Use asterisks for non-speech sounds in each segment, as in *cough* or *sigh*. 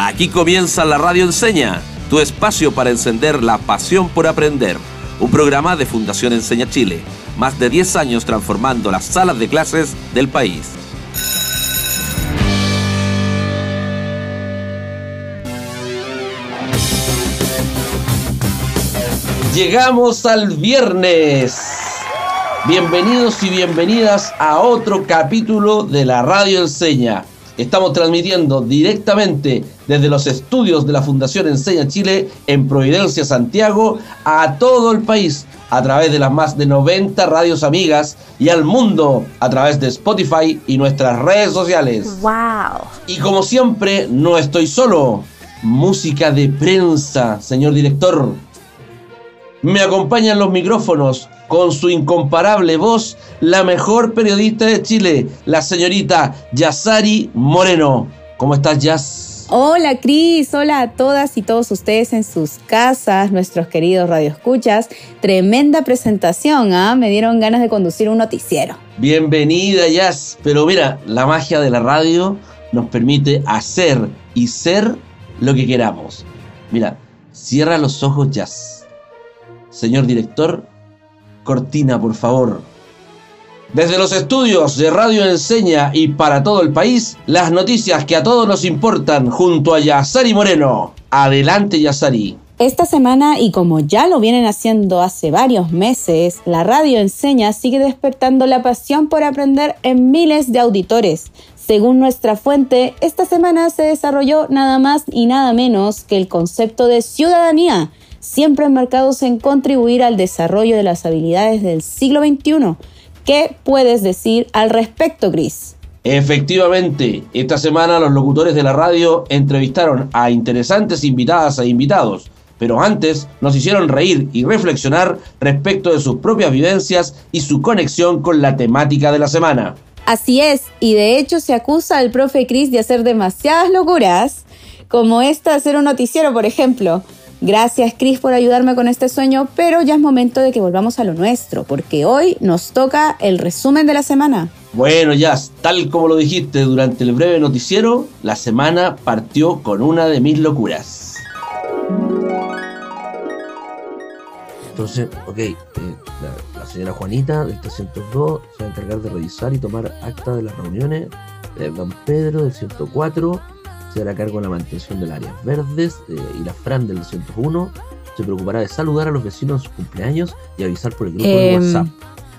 Aquí comienza la Radio Enseña, tu espacio para encender la pasión por aprender. Un programa de Fundación Enseña Chile, más de 10 años transformando las salas de clases del país. Llegamos al viernes. Bienvenidos y bienvenidas a otro capítulo de la Radio Enseña. Estamos transmitiendo directamente desde los estudios de la Fundación Enseña Chile en Providencia, Santiago, a todo el país a través de las más de 90 radios amigas y al mundo a través de Spotify y nuestras redes sociales. ¡Wow! Y como siempre, no estoy solo. Música de prensa, señor director. Me acompañan los micrófonos con su incomparable voz, la mejor periodista de Chile, la señorita Yasari Moreno. ¿Cómo estás, Yas? Hola, Cris. Hola a todas y todos ustedes en sus casas, nuestros queridos radioescuchas. Tremenda presentación, ¿ah? Me dieron ganas de conducir un noticiero. Bienvenida, Yas. Pero mira, la magia de la radio nos permite hacer y ser lo que queramos. Mira, cierra los ojos, Jazz. Señor director, cortina, por favor. Desde los estudios de Radio Enseña y para todo el país, las noticias que a todos nos importan junto a Yasari Moreno. Adelante, Yasari. Esta semana, y como ya lo vienen haciendo hace varios meses, la Radio Enseña sigue despertando la pasión por aprender en miles de auditores. Según nuestra fuente, esta semana se desarrolló nada más y nada menos que el concepto de ciudadanía, siempre enmarcados en contribuir al desarrollo de las habilidades del siglo XXI. ¿Qué puedes decir al respecto, Chris? Efectivamente, esta semana los locutores de la radio entrevistaron a interesantes invitadas e invitados, pero antes nos hicieron reír y reflexionar respecto de sus propias vivencias y su conexión con la temática de la semana. Así es, y de hecho se acusa al profe Chris de hacer demasiadas locuras, como esta de hacer un noticiero, por ejemplo. Gracias Chris por ayudarme con este sueño, pero ya es momento de que volvamos a lo nuestro, porque hoy nos toca el resumen de la semana. Bueno, ya, tal como lo dijiste durante el breve noticiero, la semana partió con una de mis locuras. Entonces, ok, eh, la, señora Juanita del 302 se va a encargar de revisar y tomar acta de las reuniones de Don Pedro del 104 se hará cargo de la mantención del áreas verdes eh, y la Fran del 201 se preocupará de saludar a los vecinos en sus cumpleaños y avisar por el grupo de Em, WhatsApp.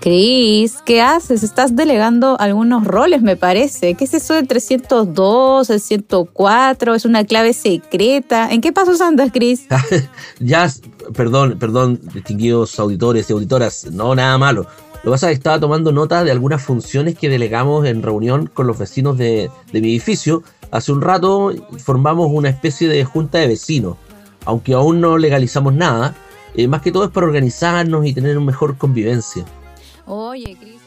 Cris, ¿qué haces? Estás delegando algunos roles, me parece. ¿Qué es eso del 302, el 104? ¿Es una clave secreta? ¿En qué pasos andas, Cris? *laughs* Ya, perdón, perdón, distinguidos auditores y auditoras, no nada malo. Lo que pasa es que estaba tomando nota de algunas funciones que delegamos en reunión con los vecinos de, de mi edificio. Hace un rato formamos una especie de junta de vecinos, aunque aún no legalizamos nada. eh, más que todo es para organizarnos y tener una mejor convivencia. Oye, Cris.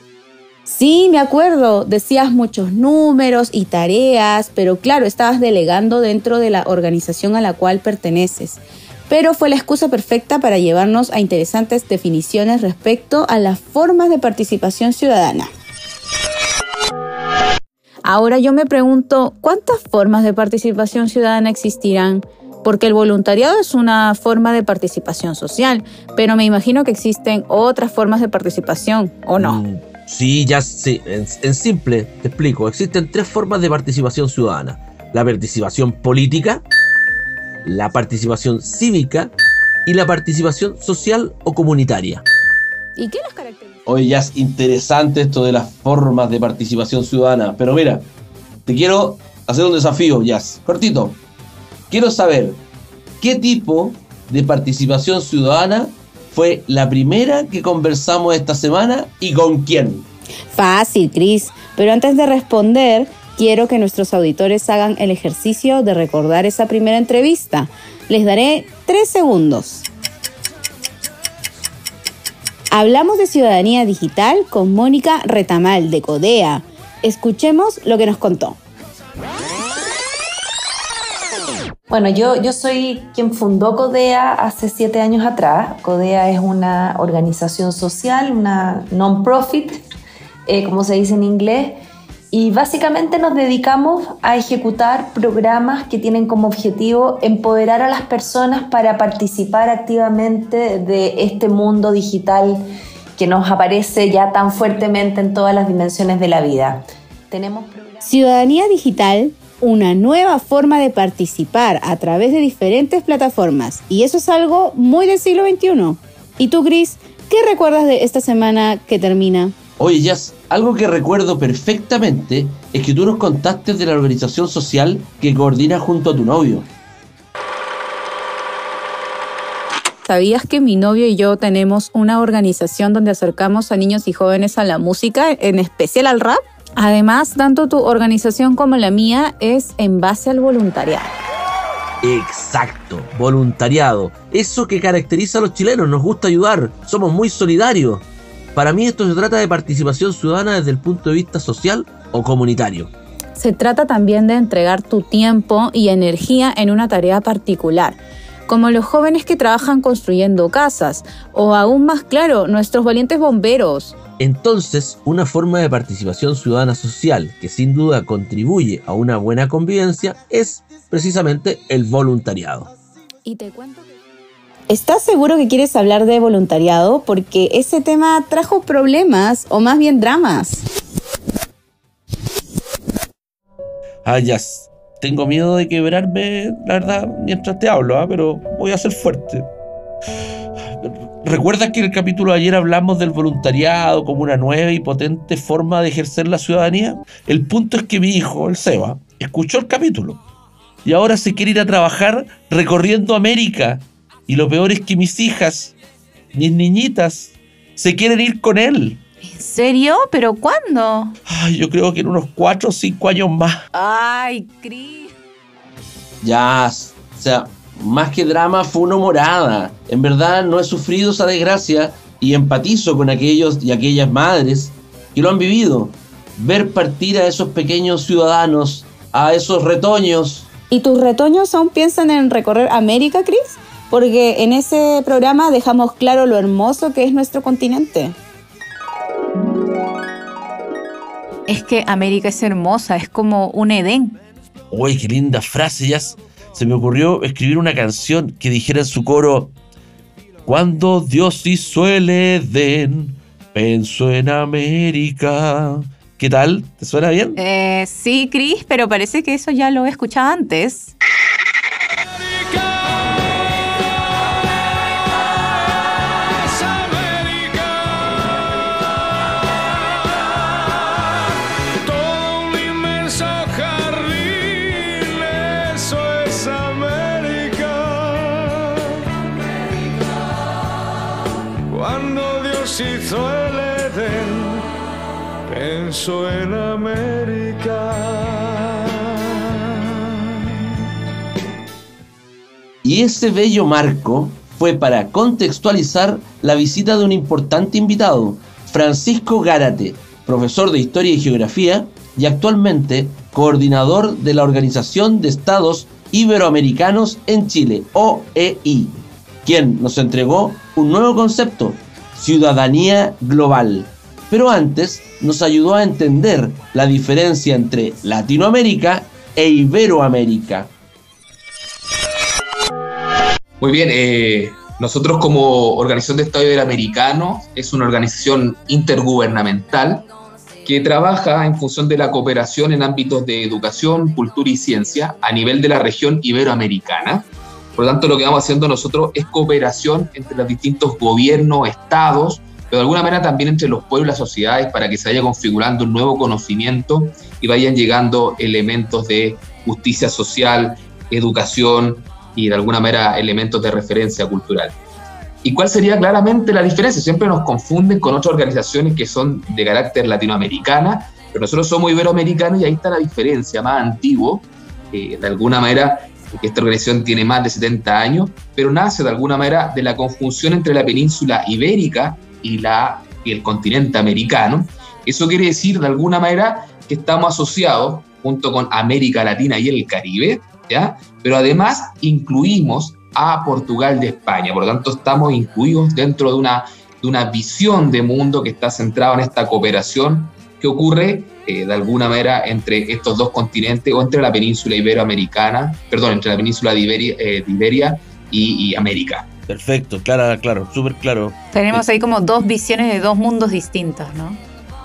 Sí, me acuerdo. Decías muchos números y tareas, pero claro, estabas delegando dentro de la organización a la cual perteneces. Pero fue la excusa perfecta para llevarnos a interesantes definiciones respecto a las formas de participación ciudadana. Ahora yo me pregunto, ¿cuántas formas de participación ciudadana existirán? Porque el voluntariado es una forma de participación social, pero me imagino que existen otras formas de participación, ¿o no? Mm, sí, ya sí. En, en simple, te explico. Existen tres formas de participación ciudadana. La participación política, la participación cívica y la participación social o comunitaria. ¿Y qué las caracteriza? Oye, ya es interesante esto de las formas de participación ciudadana. Pero mira, te quiero hacer un desafío, Jazz. Cortito. Quiero saber qué tipo de participación ciudadana fue la primera que conversamos esta semana y con quién. Fácil, Cris. Pero antes de responder, quiero que nuestros auditores hagan el ejercicio de recordar esa primera entrevista. Les daré tres segundos. Hablamos de ciudadanía digital con Mónica Retamal de Codea. Escuchemos lo que nos contó. Bueno, yo, yo soy quien fundó CODEA hace siete años atrás. CODEA es una organización social, una non-profit, eh, como se dice en inglés, Y básicamente nos dedicamos a ejecutar programas que tienen como objetivo empoderar a las personas para participar activamente de este mundo digital que nos aparece ya tan fuertemente en todas las dimensiones de la vida. Tenemos Ciudadanía Digital, una nueva forma de participar a través de diferentes plataformas. Y eso es algo muy del siglo XXI. ¿Y tú, Chris, qué recuerdas de esta semana que termina? Oye, Jazz, algo que recuerdo perfectamente es que tú nos contaste de la organización social que coordina junto a tu novio. ¿Sabías que mi novio y yo tenemos una organización donde acercamos a niños y jóvenes a la música, en especial al rap? Además, tanto tu organización como la mía es en base al voluntariado. Exacto, voluntariado. Eso que caracteriza a los chilenos, nos gusta ayudar, somos muy solidarios. Para mí esto se trata de participación ciudadana desde el punto de vista social o comunitario. Se trata también de entregar tu tiempo y energía en una tarea particular, como los jóvenes que trabajan construyendo casas, o aún más claro, nuestros valientes bomberos. Entonces, una forma de participación ciudadana social que sin duda contribuye a una buena convivencia es precisamente el voluntariado. Y te cuento ¿Estás seguro que quieres hablar de voluntariado? Porque ese tema trajo problemas o más bien dramas. Ah, ya. Tengo miedo de quebrarme, la verdad, mientras te hablo, ¿ah? pero voy a ser fuerte. ¿Recuerdas que en el capítulo de ayer hablamos del voluntariado como una nueva y potente forma de ejercer la ciudadanía? El punto es que mi hijo, el Seba, escuchó el capítulo y ahora se quiere ir a trabajar recorriendo América y lo peor es que mis hijas, mis niñitas, se quieren ir con él. ¿En serio? ¿Pero cuándo? Ay, yo creo que en unos cuatro o cinco años más. Ay, Cris. Ya, o sea, más que drama fue una morada. En verdad no he sufrido esa desgracia y empatizo con aquellos y aquellas madres que lo han vivido. Ver partir a esos pequeños ciudadanos, a esos retoños. ¿Y tus retoños aún piensan en recorrer América, Cris? Porque en ese programa dejamos claro lo hermoso que es nuestro continente. Es que América es hermosa, es como un Edén. Uy, qué linda frase, ya se me ocurrió escribir una canción que dijera en su coro, cuando Dios hizo el Edén, pensó en América. ¿Qué tal? ¿Te suena bien? Eh, sí, Cris, pero parece que eso ya lo he escuchado antes. En América. Y ese bello marco fue para contextualizar la visita de un importante invitado, Francisco Gárate, profesor de Historia y Geografía y actualmente coordinador de la Organización de Estados Iberoamericanos en Chile, OEI, quien nos entregó un nuevo concepto, ciudadanía global, pero antes nos ayudó a entender la diferencia entre Latinoamérica e Iberoamérica. Muy bien, eh, nosotros como Organización de Estado Iberoamericano es una organización intergubernamental que trabaja en función de la cooperación en ámbitos de educación, cultura y ciencia a nivel de la región iberoamericana. Por lo tanto, lo que vamos haciendo nosotros es cooperación entre los distintos gobiernos, estados, pero de alguna manera también entre los pueblos y las sociedades para que se vaya configurando un nuevo conocimiento y vayan llegando elementos de justicia social, educación y de alguna manera elementos de referencia cultural. ¿Y cuál sería claramente la diferencia? Siempre nos confunden con otras organizaciones que son de carácter latinoamericana, pero nosotros somos iberoamericanos y ahí está la diferencia, más antiguo, eh, de alguna manera esta organización tiene más de 70 años, pero nace de alguna manera de la conjunción entre la península ibérica y, la, y el continente americano. Eso quiere decir, de alguna manera, que estamos asociados junto con América Latina y el Caribe, ¿ya? Pero además incluimos a Portugal de España, por lo tanto estamos incluidos dentro de una, de una visión de mundo que está centrada en esta cooperación que ocurre eh, de alguna manera entre estos dos continentes o entre la península iberoamericana, perdón, entre la península de Iberia, eh, de Iberia y, y América. Perfecto, claro, claro, súper claro. Tenemos ahí como dos visiones de dos mundos distintos, ¿no?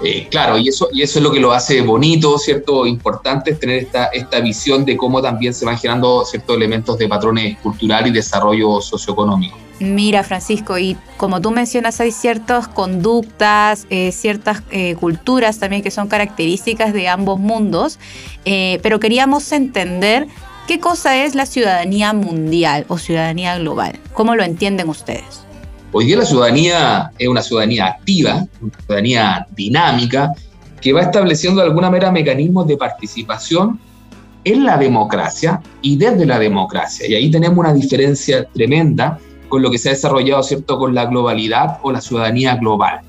Eh, claro, y eso, y eso es lo que lo hace bonito, ¿cierto? Importante es tener esta, esta visión de cómo también se van generando ciertos elementos de patrones cultural y desarrollo socioeconómico. Mira, Francisco, y como tú mencionas, hay ciertas conductas, eh, ciertas eh, culturas también que son características de ambos mundos, pero queríamos entender qué cosa es la ciudadanía mundial o ciudadanía global. ¿Cómo lo entienden ustedes? Hoy día la ciudadanía es una ciudadanía activa, una ciudadanía dinámica, que va estableciendo de alguna manera mecanismos de participación en la democracia y desde la democracia. Y ahí tenemos una diferencia tremenda con lo que se ha desarrollado, ¿cierto?, con la globalidad o la ciudadanía global.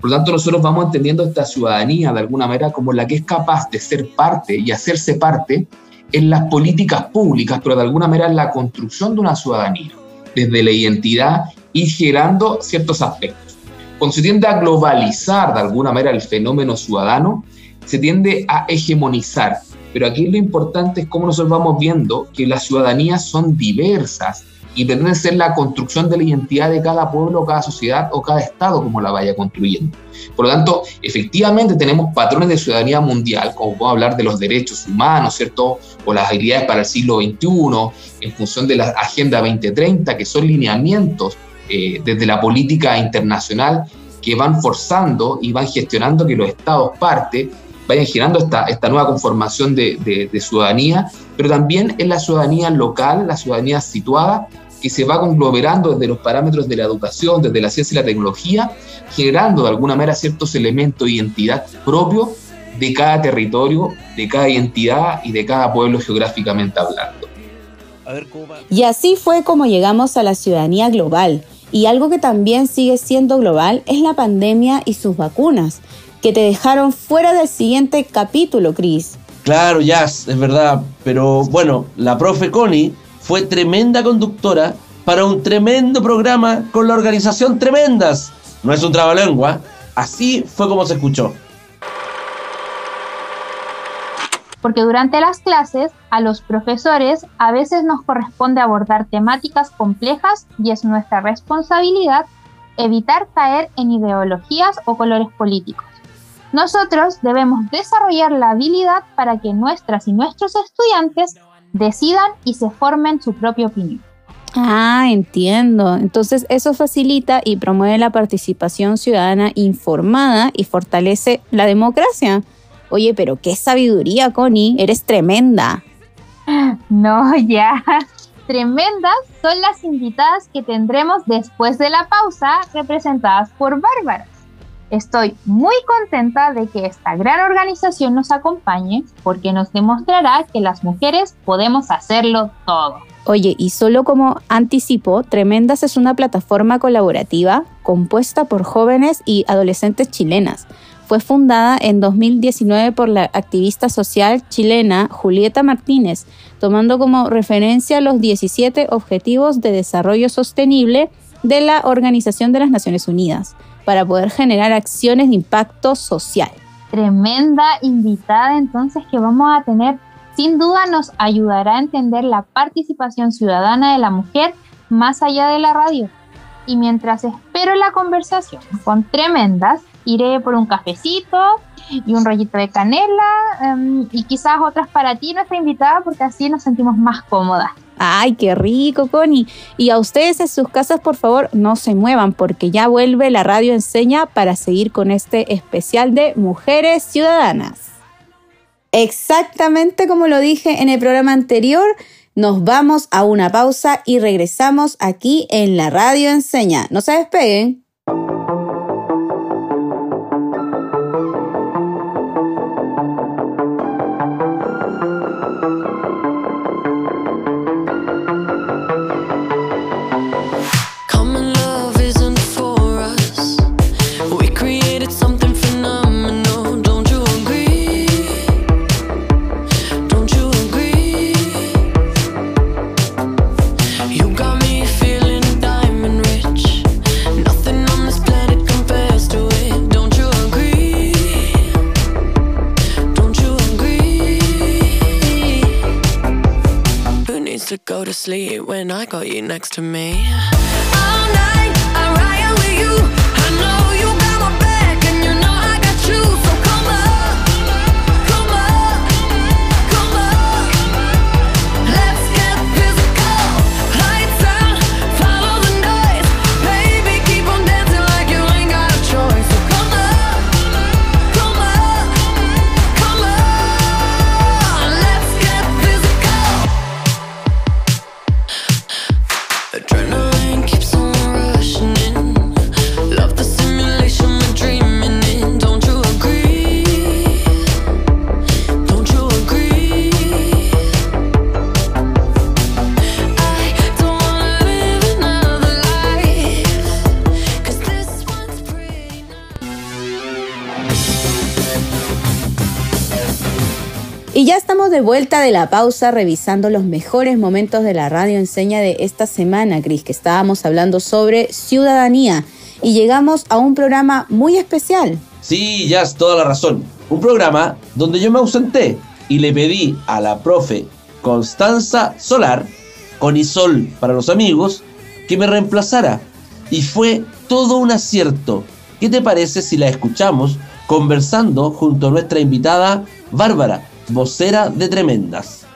Por lo tanto, nosotros vamos entendiendo esta ciudadanía de alguna manera como la que es capaz de ser parte y hacerse parte en las políticas públicas, pero de alguna manera en la construcción de una ciudadanía, desde la identidad y generando ciertos aspectos. Cuando se tiende a globalizar de alguna manera el fenómeno ciudadano, se tiende a hegemonizar. Pero aquí lo importante es cómo nosotros vamos viendo que las ciudadanías son diversas y deben ser la construcción de la identidad de cada pueblo, cada sociedad o cada estado como la vaya construyendo. Por lo tanto, efectivamente tenemos patrones de ciudadanía mundial, como puedo hablar de los derechos humanos, ¿cierto? O las habilidades para el siglo XXI, en función de la Agenda 2030, que son lineamientos eh, desde la política internacional que van forzando y van gestionando que los estados parte vayan generando esta, esta nueva conformación de, ciudadanía, pero también en la ciudadanía local, la ciudadanía situada, que se va conglomerando desde los parámetros de la educación, desde la ciencia y la tecnología, generando de alguna manera ciertos elementos de identidad propios de cada territorio, de cada identidad y de cada pueblo geográficamente hablando. Y así fue como llegamos a la ciudadanía global, y algo que también sigue siendo global es la pandemia y sus vacunas, que te dejaron fuera del siguiente capítulo, Cris. Claro, Jazz, es verdad. Pero bueno, la profe Connie fue tremenda conductora para un tremendo programa con la organización Tremendas. No es un trabalengua, así fue como se escuchó. porque durante las clases a los profesores a veces nos corresponde abordar temáticas complejas y es nuestra responsabilidad evitar caer en ideologías o colores políticos. Nosotros debemos desarrollar la habilidad para que nuestras y nuestros estudiantes decidan y se formen su propia opinión. Ah, entiendo. Entonces eso facilita y promueve la participación ciudadana informada y fortalece la democracia. Oye, pero qué sabiduría, Connie, eres tremenda. *laughs* No, ya. *laughs* Tremendas son las invitadas que tendremos después de la pausa, representadas por Bárbara. Estoy muy contenta de que esta gran organización nos acompañe porque nos demostrará que las mujeres podemos hacerlo todo. Oye, y solo como anticipo, Tremendas es una plataforma colaborativa compuesta por jóvenes y adolescentes chilenas fue fundada en 2019 por la activista social chilena Julieta Martínez, tomando como referencia los 17 Objetivos de Desarrollo Sostenible de la Organización de las Naciones Unidas, para poder generar acciones de impacto social. Tremenda invitada entonces que vamos a tener. Sin duda nos ayudará a entender la participación ciudadana de la mujer más allá de la radio. Y mientras espero la conversación con tremendas, iré por un cafecito y un rollito de canela em, y quizás otras para ti, nuestra invitada, porque así nos sentimos más cómodas. Ay, qué rico, Connie. Y a ustedes en sus casas, por favor, no se muevan porque ya vuelve la radio enseña para seguir con este especial de Mujeres Ciudadanas. Exactamente como lo dije en el programa anterior, nos vamos a una pausa y regresamos aquí en la radio enseña. No se despeguen. Next to me? De vuelta de la pausa revisando los mejores momentos de la radio enseña de esta semana, Cris, que estábamos hablando sobre ciudadanía y llegamos a un programa muy especial. Sí, ya es toda la razón. Un programa donde yo me ausenté y le pedí a la profe Constanza Solar, con Isol para los amigos, que me reemplazara. Y fue todo un acierto. ¿Qué te parece si la escuchamos conversando junto a nuestra invitada Bárbara, vocera de Tremendas?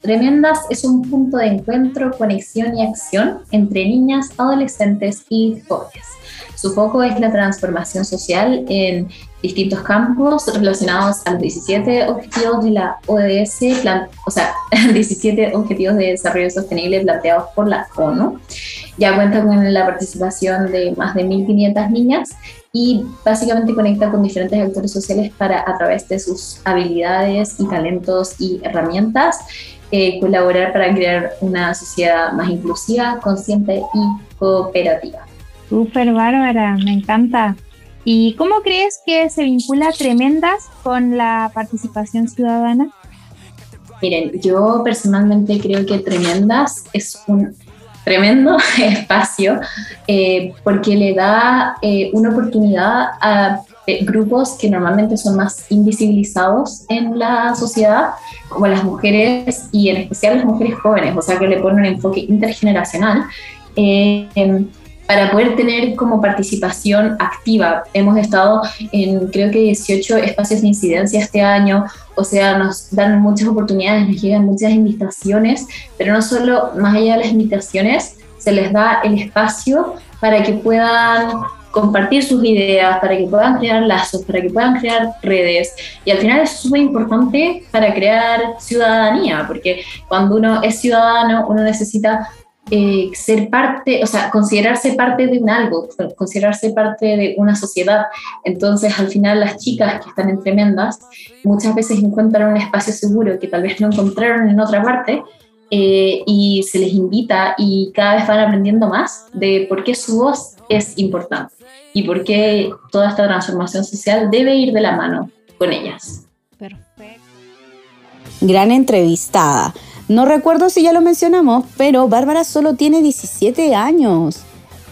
Tremendas es un punto de encuentro, conexión y acción entre niñas, adolescentes y jóvenes. Su foco es la transformación social en distintos campos relacionados a los 17 objetivos de la ODS, o sea, *laughs* 17 objetivos de desarrollo sostenible planteados por la ONU. Ya cuenta con la participación de más de 1.500 niñas y básicamente conecta con diferentes actores sociales para, a través de sus habilidades y talentos y herramientas, eh, colaborar para crear una sociedad más inclusiva, consciente y cooperativa. Súper bárbara, me encanta. ¿Y cómo crees que se vincula Tremendas con la participación ciudadana? Miren, yo personalmente creo que Tremendas es un tremendo *laughs* espacio eh, porque le da eh, una oportunidad a eh, grupos que normalmente son más invisibilizados en la sociedad, como las mujeres y en especial las mujeres jóvenes, o sea que le pone un enfoque intergeneracional. eh, em, para poder tener como participación activa. Hemos estado en creo que 18 espacios de incidencia este año, o sea, nos dan muchas oportunidades, nos llegan muchas invitaciones, pero no solo más allá de las invitaciones, se les da el espacio para que puedan compartir sus ideas, para que puedan crear lazos, para que puedan crear redes. Y al final es súper importante para crear ciudadanía, porque cuando uno es ciudadano, uno necesita eh, ser parte, o sea, considerarse parte de un algo, considerarse parte de una sociedad. Entonces, al final, las chicas que están en tremendas muchas veces encuentran un espacio seguro que tal vez no encontraron en otra parte eh, y se les invita y cada vez van aprendiendo más de por qué su voz es importante y por qué toda esta transformación social debe ir de la mano con ellas. Perfecto. Gran entrevistada. No recuerdo si ya lo mencionamos, pero Bárbara solo tiene 17 años,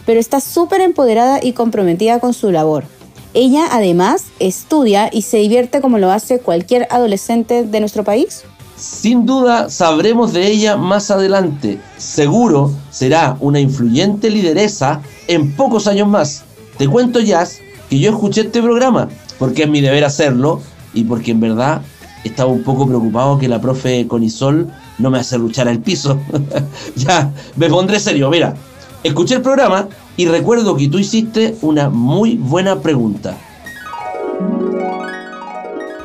pero está súper empoderada y comprometida con su labor. Ella además estudia y se divierte como lo hace cualquier adolescente de nuestro país. Sin duda sabremos de ella más adelante. Seguro será una influyente lideresa en pocos años más. Te cuento, Jazz, que yo escuché este programa porque es mi deber hacerlo y porque en verdad estaba un poco preocupado que la profe Conisol no me hace luchar al piso. *laughs* ya, me pondré serio. Mira, escuché el programa y recuerdo que tú hiciste una muy buena pregunta.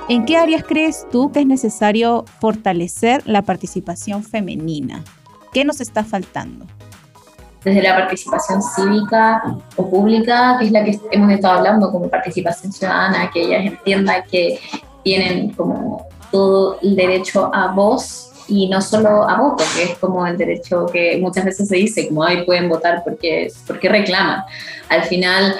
¿En qué áreas crees tú que es necesario fortalecer la participación femenina? ¿Qué nos está faltando? desde la participación cívica o pública, que es la que hemos estado hablando como participación ciudadana, que ellas entiendan que tienen como todo el derecho a voz y no solo a voto, que es como el derecho que muchas veces se dice, como hoy pueden votar porque, porque reclaman. Al final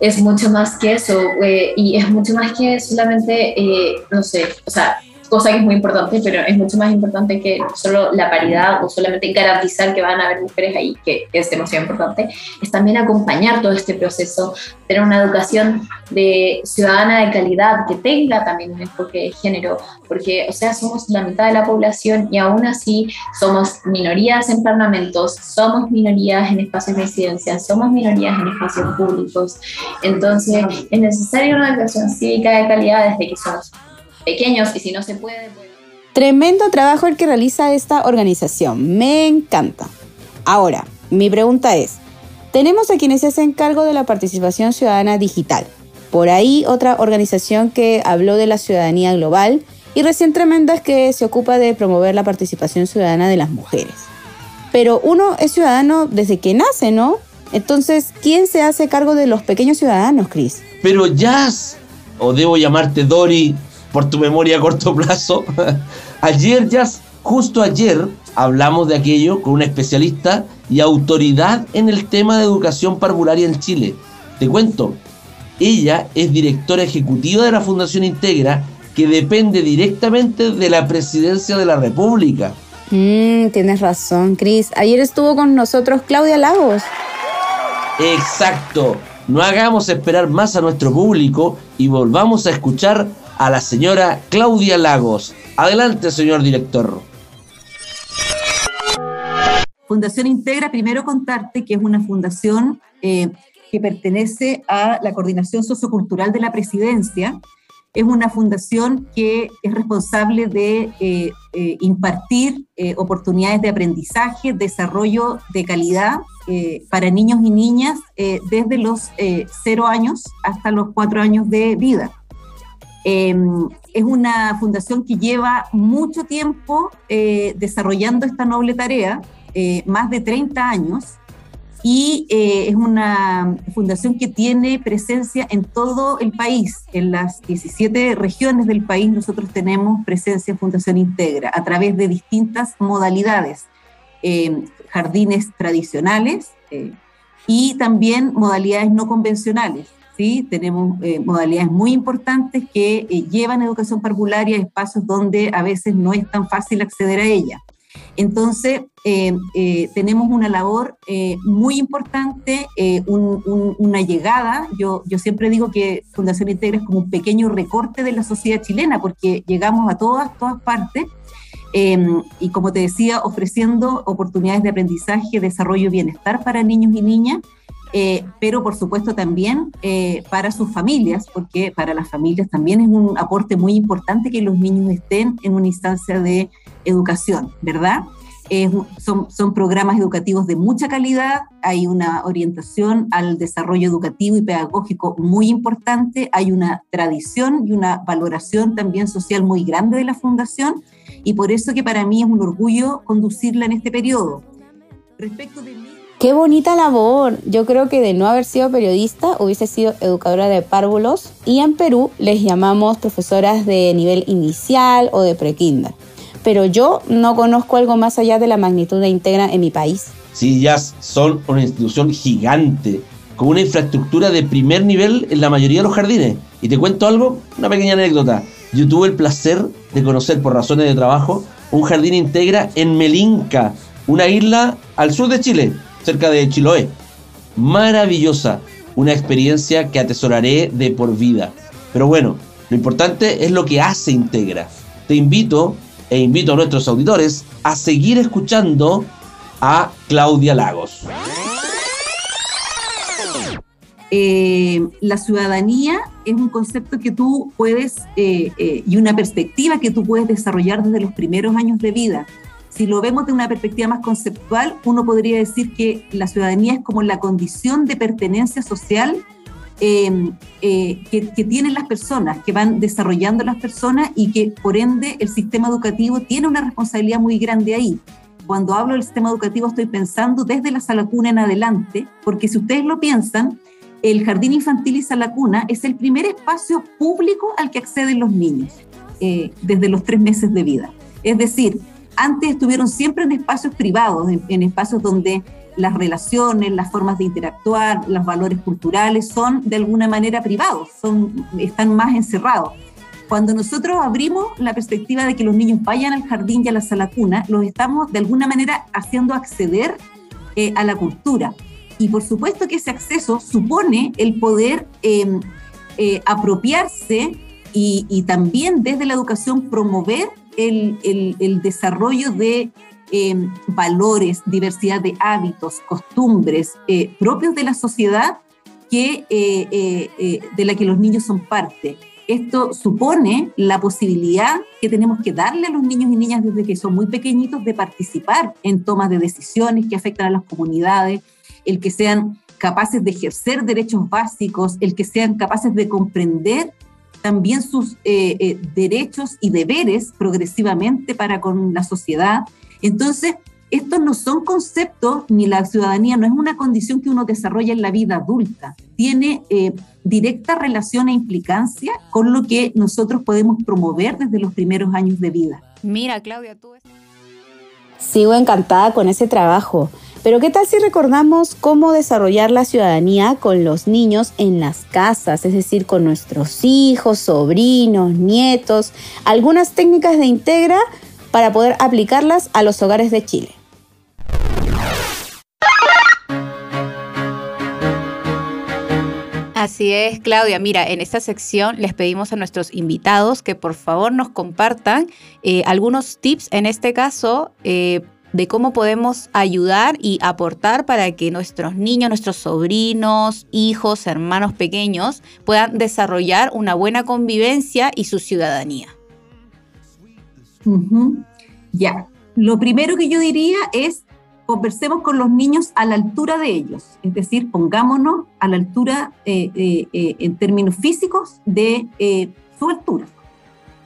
es mucho más que eso eh, y es mucho más que solamente, eh, no sé, o sea, cosa que es muy importante, pero es mucho más importante que solo la paridad o solamente garantizar que van a haber mujeres ahí, que es demasiado importante, es también acompañar todo este proceso, tener una educación de ciudadana de calidad que tenga también un enfoque de género, porque, o sea, somos la mitad de la población y aún así somos minorías en parlamentos, somos minorías en espacios de incidencia, somos minorías en espacios públicos. Entonces, es necesaria una educación cívica de calidad desde que somos pequeños y si no se puede... pues- Tremendo trabajo el que realiza esta organización. Me encanta. Ahora, mi pregunta es, tenemos a quienes se hacen cargo de la participación ciudadana digital. Por ahí otra organización que habló de la ciudadanía global y recién Tremendas que se ocupa de promover la participación ciudadana de las mujeres. Pero uno es ciudadano desde que nace, ¿no? Entonces, ¿quién se hace cargo de los pequeños ciudadanos, Chris? Pero Jazz, o debo llamarte Dori por tu memoria a corto plazo, *laughs* ayer Jazz, justo ayer, hablamos de aquello con una especialista y autoridad en el tema de educación parvularia en Chile. Te cuento, ella es directora ejecutiva de la Fundación Integra, que depende directamente de la presidencia de la República. Mm, tienes razón, Chris. Ayer estuvo con nosotros Claudia Lagos. Exacto. No hagamos esperar más a nuestro público y volvamos a escuchar a la señora Claudia Lagos. Adelante, señor director. Fundación Integra, primero contarte que es una fundación eh, que pertenece a la Coordinación Sociocultural de la Presidencia. Es una fundación que es responsable de eh, eh, impartir oportunidades de aprendizaje, desarrollo de calidad para niños y niñas desde los cero años hasta los cuatro años de vida. Eh, es una fundación que lleva mucho tiempo eh, desarrollando esta noble tarea, eh, más de 30 años, y eh, es una fundación que tiene presencia en todo el país. En las 17 regiones del país nosotros tenemos presencia en Fundación Integra a través de distintas modalidades, eh, jardines tradicionales eh, y también modalidades no convencionales. ¿Sí? Tenemos eh, modalidades muy importantes que eh, llevan educación parvularia a espacios donde a veces no es tan fácil acceder a ella. Entonces, eh, eh, tenemos una labor eh, muy importante, eh, un- un- una llegada. Yo, yo siempre digo que Fundación Integra es como un pequeño recorte de la sociedad chilena, porque llegamos a todas, todas partes. eh, y como te decía, ofreciendo oportunidades de aprendizaje, desarrollo y bienestar para niños y niñas, eh, pero por supuesto también eh, para sus familias, porque para las familias también es un aporte muy importante que los niños estén en una instancia de educación, ¿verdad? Un- son, son programas educativos de mucha calidad, hay una orientación al desarrollo educativo y pedagógico muy importante, hay una tradición y una valoración también social muy grande de la fundación y por eso que para mí es un orgullo conducirla en este periodo. Respecto de Qué bonita labor. Yo creo que de no haber sido periodista hubiese sido educadora de párvulos y en Perú les llamamos profesoras de nivel inicial o de prekinder. Pero yo no conozco algo más allá de la magnitud de Integra en mi país. Sí, Jazz son una institución gigante, con una infraestructura de primer nivel en la mayoría de los jardines. Y te cuento algo, una pequeña anécdota. Yo tuve el placer de conocer por razones de trabajo un jardín integra en Melinca, una isla al sur de Chile, cerca de Chiloé. Maravillosa, una experiencia que atesoraré de por vida. Pero bueno, lo importante es lo que hace Integra. Te invito e invito a nuestros auditores a seguir escuchando a Claudia Lagos. eh, la ciudadanía es un concepto que tú puedes eh, eh, y una perspectiva que tú puedes desarrollar desde los primeros años de vida. Si lo vemos de una perspectiva más conceptual, uno podría decir que la ciudadanía es como la condición de pertenencia social eh, eh, que, que tienen las personas, que van desarrollando las personas y que por ende el sistema educativo tiene una responsabilidad muy grande ahí. Cuando hablo del sistema educativo estoy pensando desde la sala cuna en adelante, porque si ustedes lo piensan, el jardín infantil y sala cuna es el primer espacio público al que acceden los niños eh, desde los tres meses de vida. Es decir, antes estuvieron siempre en espacios privados, en, en espacios donde las relaciones, las formas de interactuar, los valores culturales son de alguna manera privados, son, están más encerrados. cuando nosotros abrimos la perspectiva de que los niños vayan al jardín y a la sala cuna, los estamos de alguna manera haciendo acceder eh, a la cultura. Y por supuesto que ese acceso supone el poder eh, eh, apropiarse y, y también desde la educación promover el, el- desarrollo de eh, valores, diversidad de hábitos, costumbres eh, propios de la sociedad que, eh, eh, de la que los niños son parte. Esto supone la posibilidad que tenemos que darle a los niños y niñas desde que son muy pequeñitos de participar en tomas de decisiones que afectan a las comunidades, el que sean capaces de ejercer derechos básicos, el que sean capaces de comprender también sus eh, eh, derechos y deberes progresivamente para con la sociedad. Entonces, estos no son conceptos, ni la ciudadanía no es una condición que uno desarrolla en la vida adulta. Tiene eh, directa relación e implicancia con lo que nosotros podemos promover desde los primeros años de vida. Mira, Claudia, tú... Sigo encantada con ese trabajo. Pero ¿qué tal si recordamos cómo desarrollar la ciudadanía con los niños en las casas, es decir, con nuestros hijos, sobrinos, nietos, algunas técnicas de Integra para poder aplicarlas a los hogares de Chile? Así es, Claudia. Mira, en esta sección les pedimos a nuestros invitados que por favor nos compartan eh, algunos tips, en este caso, eh, de cómo podemos ayudar y aportar para que nuestros niños, nuestros sobrinos, hijos, hermanos pequeños puedan desarrollar una buena convivencia y su ciudadanía. Ujú. Ya, lo primero que yo diría es conversemos con los niños a la altura de ellos, es decir, pongámonos a la altura eh, eh, eh, en términos físicos de eh, su altura.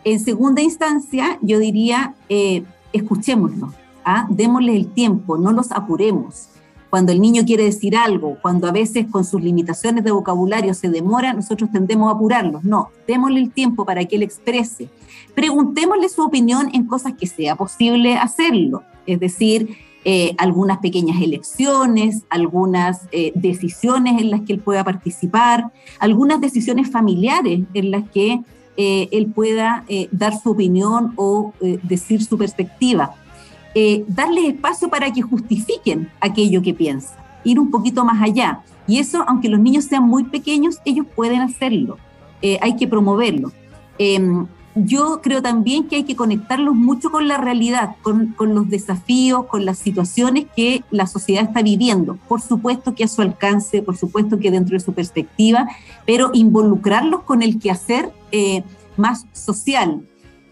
En segunda instancia, yo diría, eh, escuchémoslos, ¿ah? démosles el tiempo, no los apuremos. Cuando el niño quiere decir algo, cuando a veces con sus limitaciones de vocabulario se demora, nosotros tendemos a apurarlos. No, démosle el tiempo para que él exprese. Preguntémosle su opinión en cosas que sea posible hacerlo, es decir, eh, algunas pequeñas elecciones, algunas eh, decisiones en las que él pueda participar, algunas decisiones familiares en las que eh, él pueda dar su opinión o decir su perspectiva. Eh, darles espacio para que justifiquen aquello que piensan, ir un poquito más allá. Y eso, aunque los niños sean muy pequeños, ellos pueden hacerlo. Eh, hay que promoverlo. Em, yo creo también que hay que conectarlos mucho con la realidad, con, los desafíos, con las situaciones que la sociedad está viviendo. Por supuesto que a su alcance, por supuesto que dentro de su perspectiva, pero involucrarlos con el quehacer eh, más social.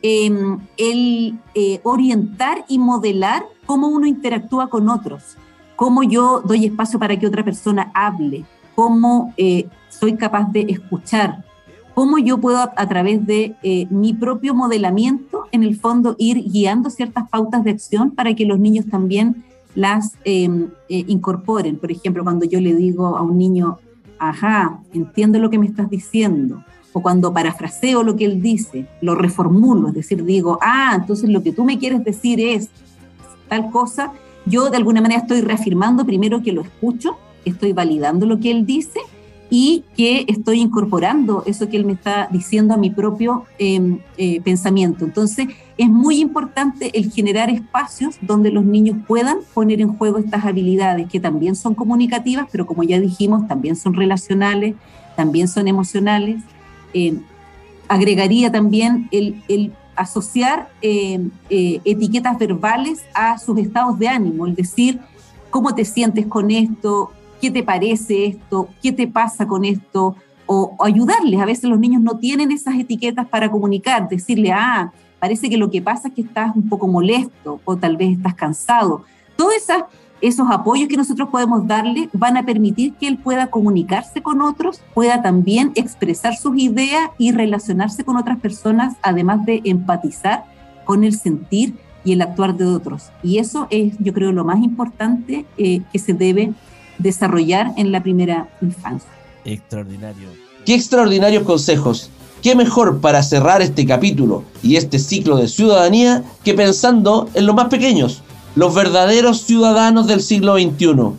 Eh, el orientar y modelar cómo uno interactúa con otros, cómo yo doy espacio para que otra persona hable, cómo eh, soy capaz de escuchar, cómo yo puedo a, a través de eh, mi propio modelamiento, en el fondo, ir guiando ciertas pautas de acción para que los niños también las eh, eh, incorporen. Por ejemplo, cuando yo le digo a un niño, ajá, entiendo lo que me estás diciendo, o cuando parafraseo lo que él dice, lo reformulo, es decir, digo, ah, entonces lo que tú me quieres decir es tal cosa, yo de alguna manera estoy reafirmando primero que lo escucho, estoy validando lo que él dice y que estoy incorporando eso que él me está diciendo a mi propio eh, eh, pensamiento. Entonces, es muy importante el generar espacios donde los niños puedan poner en juego estas habilidades que también son comunicativas, pero como ya dijimos, también son relacionales, también son emocionales. Eh, agregaría también el, asociar eh, eh, etiquetas verbales a sus estados de ánimo, el decir, ¿cómo te sientes con esto? ¿Qué te parece esto? ¿Qué te pasa con esto? O, o, ayudarles. A veces los niños no tienen esas etiquetas para comunicar, decirle, ah, parece que lo que pasa es que estás un poco molesto o tal vez estás cansado. Todos esas, esos apoyos que nosotros podemos darle van a permitir que él pueda comunicarse con otros, pueda también expresar sus ideas y relacionarse con otras personas, además de empatizar con el sentir y el actuar de otros. Y eso es, yo creo, lo más importante eh, que se debe desarrollar en la primera infancia. Extraordinario. Qué extraordinarios consejos. Qué mejor para cerrar este capítulo y este ciclo de ciudadanía que pensando en los más pequeños, los verdaderos ciudadanos del siglo XXI.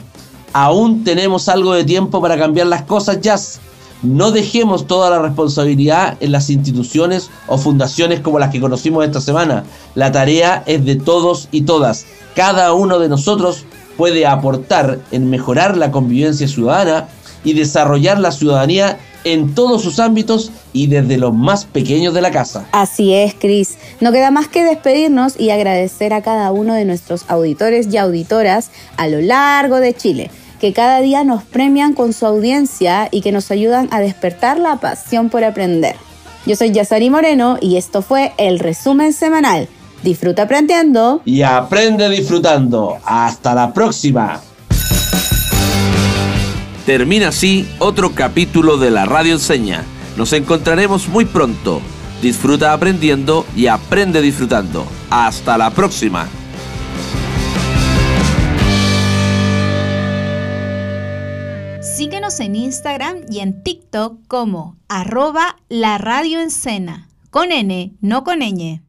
Aún tenemos algo de tiempo para cambiar las cosas, Jazz. no dejemos toda la responsabilidad en las instituciones o fundaciones como las que conocimos esta semana. La tarea es de todos y todas. Cada uno de nosotros puede aportar en mejorar la convivencia ciudadana y desarrollar la ciudadanía en todos sus ámbitos y desde los más pequeños de la casa. Así es, Cris. No queda más que despedirnos y agradecer a cada uno de nuestros auditores y auditoras a lo largo de Chile, que cada día nos premian con su audiencia y que nos ayudan a despertar la pasión por aprender. Yo soy Yasari Moreno y esto fue el resumen semanal. Disfruta aprendiendo. Y aprende disfrutando. Hasta la próxima. Termina así otro capítulo de la Radio Enseña. Nos encontraremos muy pronto. Disfruta aprendiendo y aprende disfrutando. Hasta la próxima. Síguenos en Instagram y en TikTok como arroba la radio con N, no con ñ.